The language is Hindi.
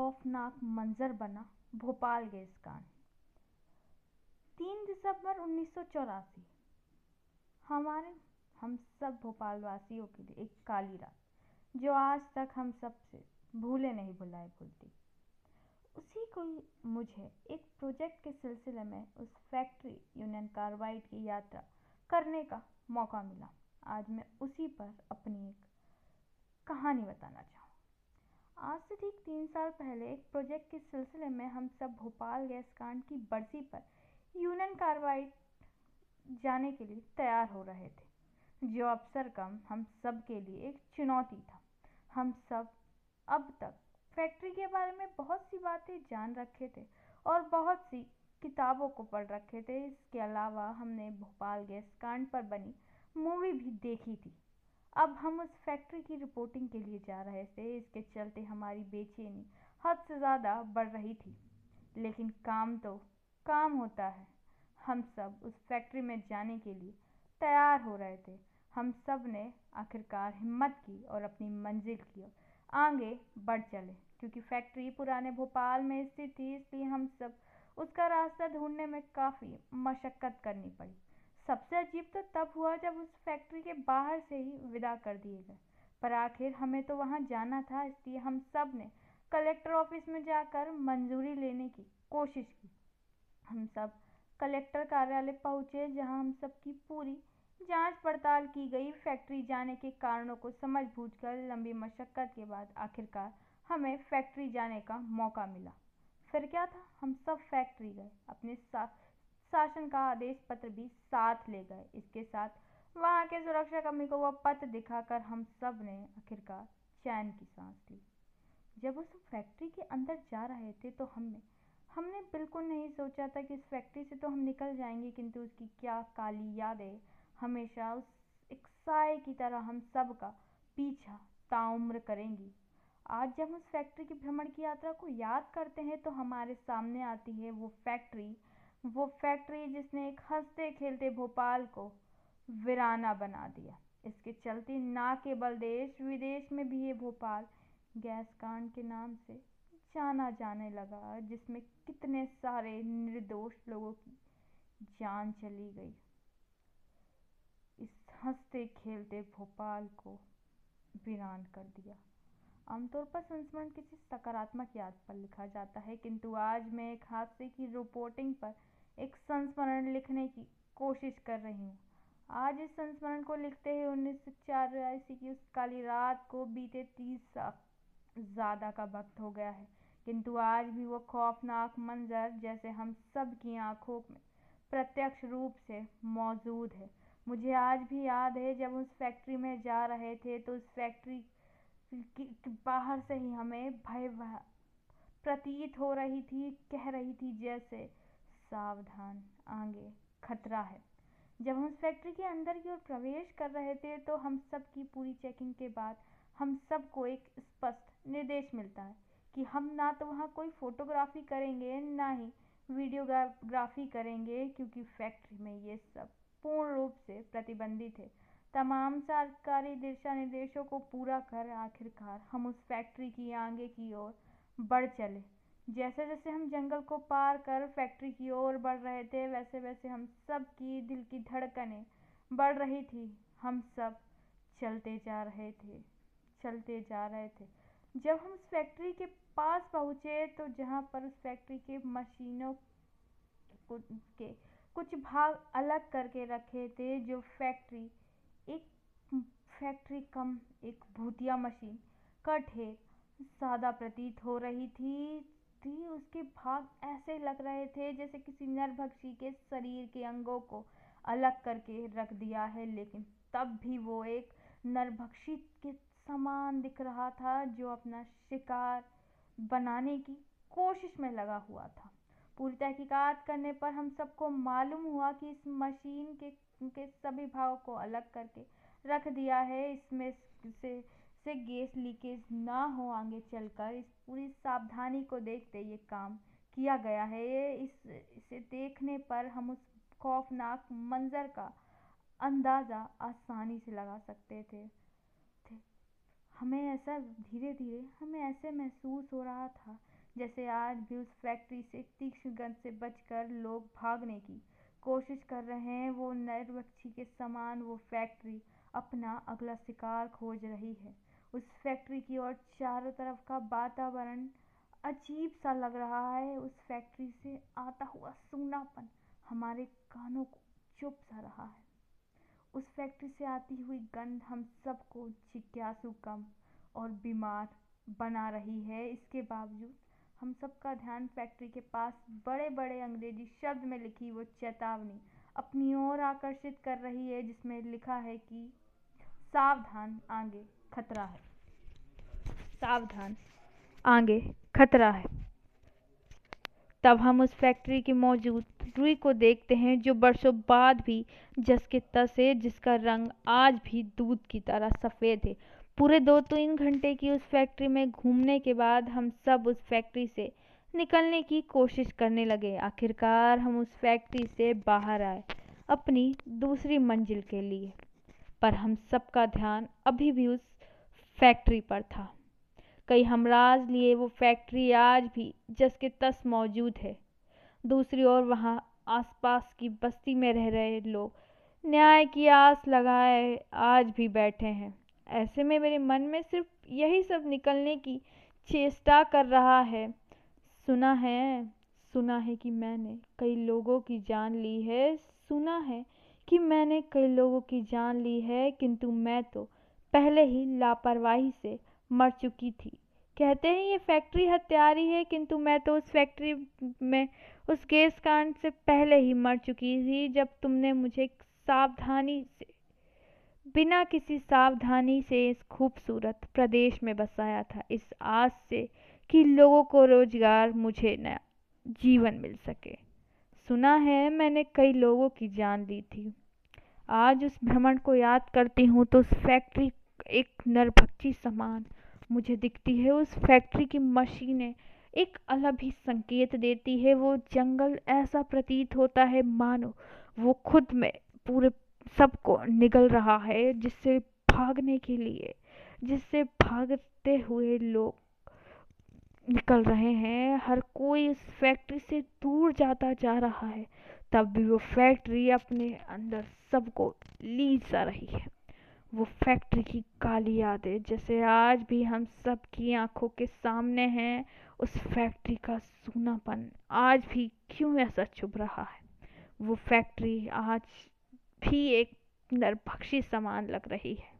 खौफनाक मंजर बना, भोपाल गैस कांड। तीन दिसंबर उन्नीस हमारे, हम सब भोपाल वासियों के लिए एक काली रात, जो आज तक हम सबसे भूले नहीं भुलाए भूलती। उसी को मुझे एक प्रोजेक्ट के सिलसिले में उस फैक्ट्री यूनियन कार्बाइड की यात्रा करने का मौका मिला। आज मैं उसी पर अपनी एक कहानी बताना चाहूँ। आज से ठीक तीन साल पहले एक प्रोजेक्ट के सिलसिले में हम सब भोपाल गैस कांड की बरसी पर यूनियन कार्बाइड जाने के लिए तैयार हो रहे थे। जो अवसर कम हम सब के लिए एक चुनौती था। हम सब अब तक फैक्ट्री के बारे में बहुत सी बातें जान रखे थे और बहुत सी किताबों को पढ़ रखे थे। इसके अलावा हमने भोपाल गैस कांड पर बनी मूवी भी देखी थी। अब हम उस फैक्ट्री की रिपोर्टिंग के लिए जा रहे थे। इसके चलते हमारी बेचैनी हद से ज़्यादा बढ़ रही थी। लेकिन काम तो काम होता है। हम सब उस फैक्ट्री में जाने के लिए तैयार हो रहे थे। हम सबने आखिरकार हिम्मत की और अपनी मंजिल की ओर आगे बढ़ चले, क्योंकि फैक्ट्री पुराने भोपाल में स्थित थी, इसलिए हम सब उसका रास्ता ढूँढने में काफ़ी मशक्क़त करनी पड़ी। सबसे अजीब तो तब हुआ जब उस फैक्ट्री के बाहर से ही विदा कर दिए गए। पर आखिर हमें तो वहाँ जाना था, इसलिए हम सबने कलेक्टर ऑफ़िस में जाकर मंजूरी लेने की कोशिश की। हम सब कलेक्टर कार्यालय पहुँचे, जहाँ हम सब की पूरी जाँच पड़ताल की गई। फैक्ट्री जाने के कारणों को समझ बूझ कर लंबी मशक्क़त के बाद आखिरकार हमें फैक्ट्री जाने का मौका मिला। फिर क्या था? हम सब फैक्ट्री गए, अपने साथ शासन का आदेश पत्र भी साथ ले गए। इसके साथ वहाँ के सुरक्षा कर्मी को वह पत्र दिखाकर हम सबने आखिरकार चैन की सांस ली। जब उस फैक्ट्री के अंदर जा रहे थे तो हमने हमने बिल्कुल नहीं सोचा था कि इस फैक्ट्री से तो हम निकल जाएँगे, किंतु उसकी क्या काली यादें हमेशा उस एक साय की तरह हम सब का पीछा ताउम्र करेंगी। आज जब उस फैक्ट्री की भ्रमण की यात्रा को याद करते हैं तो हमारे सामने आती है वो फैक्ट्री वो फैक्ट्री जिसने एक हँसते खेलते भोपाल को वीराना बना दिया। इसके चलते ना केवल देश, विदेश में भी ये भोपाल गैस कांड के नाम से जाना जाने लगा, जिसमें कितने सारे निर्दोष लोगों की जान चली गई। इस हँसते खेलते भोपाल को वीरान कर दिया। आमतौर पर संस्मरण किसी सकारात्मक याद पर लिखा जाता है, किंतु आज मैं एक हादसे की रिपोर्टिंग पर एक संस्मरण लिखने की कोशिश कर रही हूँ। आज इस संस्मरण को लिखते हुए उन्नीस सौ चौरासी की उस काली रात को बीते तीस साल ज़्यादा का वक्त हो गया है। किंतु आज भी वो खौफनाक मंजर जैसे हम सब की आँखों में प्रत्यक्ष रूप से मौजूद है। मुझे आज भी याद है, जब उस फैक्ट्री में जा रहे थे तो उस फैक्ट्री की बाहर से ही हमें भय प्रतीत हो रही थी, कह रही थी जैसे सावधान, आगे, खतरा है। जब हम फैक्ट्री के अंदर की ओर प्रवेश कर रहे थे तो हम सब की पूरी चेकिंग के बाद हम सबको एक स्पष्ट निर्देश मिलता है कि हम ना तो वहाँ कोई फोटोग्राफी करेंगे, ना ही वीडियोग्राफी करेंगे, क्योंकि फैक्ट्री में ये सब पूर्ण रूप से प्रतिबंधित है। तमाम सरकारी दिशा निर्देशों को पूरा कर आखिरकार हम उस फैक्ट्री की आगे की ओर बढ़ चले। जैसे जैसे हम जंगल को पार कर फैक्ट्री की ओर बढ़ रहे थे वैसे वैसे हम सब की दिल की धड़कनें बढ़ रही थी। हम सब चलते जा रहे थे, चलते जा रहे थे। जब हम उस फैक्ट्री के पास पहुँचे तो जहाँ पर उस फैक्ट्री के मशीनों के कुछ भाग अलग करके रखे थे, जो फैक्ट्री, एक फैक्ट्री कम, एक भूतिया मशीन का ढेर ज़्यादा प्रतीत हो रही थी। थी, उसके भाग ऐसे लग रहे थे जैसे किसी नरभक्षी के शरीर के अंगों को अलग करके रख दिया है, लेकिन तब भी वो एक नरभक्षी के समान दिख रहा था जो अपना शिकार बनाने की कोशिश में लगा हुआ था। पूरी तहकीकात करने पर हम सबको मालूम हुआ कि इस मशीन के के सभी भागों को अलग करके रख दिया है। इसमें से से गैस लीकेज ना हो आगे चलकर, इस पूरी सावधानी को देखते ये काम किया गया है। ये इस, इसे देखने पर हम उस खौफनाक मंजर का अंदाज़ा आसानी से लगा सकते थे। हमें ऐसा धीरे धीरे हमें ऐसे महसूस हो रहा था जैसे आज भी उस फैक्ट्री से तीक्ष्ण गंध से बचकर लोग भागने की कोशिश कर रहे हैं। वो नरभक्षी के समान वो फैक्ट्री अपना अगला शिकार खोज रही है। उस फैक्ट्री की ओर चारों तरफ़ का वातावरण अजीब सा लग रहा है। उस फैक्ट्री से आता हुआ सूनापन हमारे कानों को चुप सा रहा है। उस फैक्ट्री से आती हुई गंध हम सबको जिज्ञासु कम और बीमार बना रही है। इसके बावजूद हम सबका ध्यान फैक्ट्री के पास बड़े बड़े अंग्रेज़ी शब्द में लिखी वो चेतावनी अपनी ओर आकर्षित कर रही है, जिसमें लिखा है कि सावधान आगे। खतरा है। सावधान। आगे, खतरा है। तब हम उस फैक्ट्री की मौजूद रुई को देखते हैं जो बरसों बाद भी जस के तस है, जिसका रंग आज भी दूध की तरह सफ़ेद है। पूरे दो तीन घंटे की उस फैक्ट्री में घूमने के बाद हम सब उस फैक्ट्री से निकलने की कोशिश करने लगे। आखिरकार हम उस फैक्ट्री से बाहर आए, अपनी दूसरी मंजिल के लिए। पर हम सबका ध्यान अभी भी उस फैक्ट्री पर था। कई हमराज लिए वो फैक्ट्री आज भी जस के तस मौजूद है। दूसरी ओर वहाँ आसपास की बस्ती में रह रहे लोग न्याय की आस लगाए आज भी बैठे हैं। ऐसे में मेरे मन में सिर्फ़ यही सब निकलने की चेष्टा कर रहा है। सुना है सुना है कि मैंने कई लोगों की जान ली है। सुना है कि मैंने कई लोगों की जान ली है, किंतु मैं तो पहले ही लापरवाही से मर चुकी थी। कहते हैं ये फैक्ट्री हत्यारी है, किंतु मैं तो उस फैक्ट्री में, उस गैस कांड से पहले ही मर चुकी थी, जब तुमने मुझे सावधानी से, बिना किसी सावधानी से इस खूबसूरत प्रदेश में बसाया था। इस आस से कि लोगों को रोज़गार मुझे नया जीवन मिल सके। सुना है, मैंने कई लोगों की जान ली थी। आज उस भ्रमण को याद करती हूँ तो उस फैक्ट्री एक नरभक्षी समान मुझे दिखती है। उस फैक्ट्री की मशीनें एक अलग ही संकेत देती है। वो जंगल ऐसा प्रतीत होता है, मानो वो खुद में पूरे सबको निगल रहा है, जिससे भागने के लिए, जिससे भागते हुए लोग निकल रहे हैं। हर कोई इस फैक्ट्री से दूर जाता जा रहा है, तब भी वो फैक्ट्री अपने अंदर सबको ली जा रही है। वो फैक्ट्री की काली यादें, जैसे आज भी हम सब की आँखों के सामने हैं उस फैक्ट्री का सूनापन। आज भी क्यों ऐसा चुभ रहा है? वो फैक्ट्री आज भी एक नरभक्षी समान लग रही है।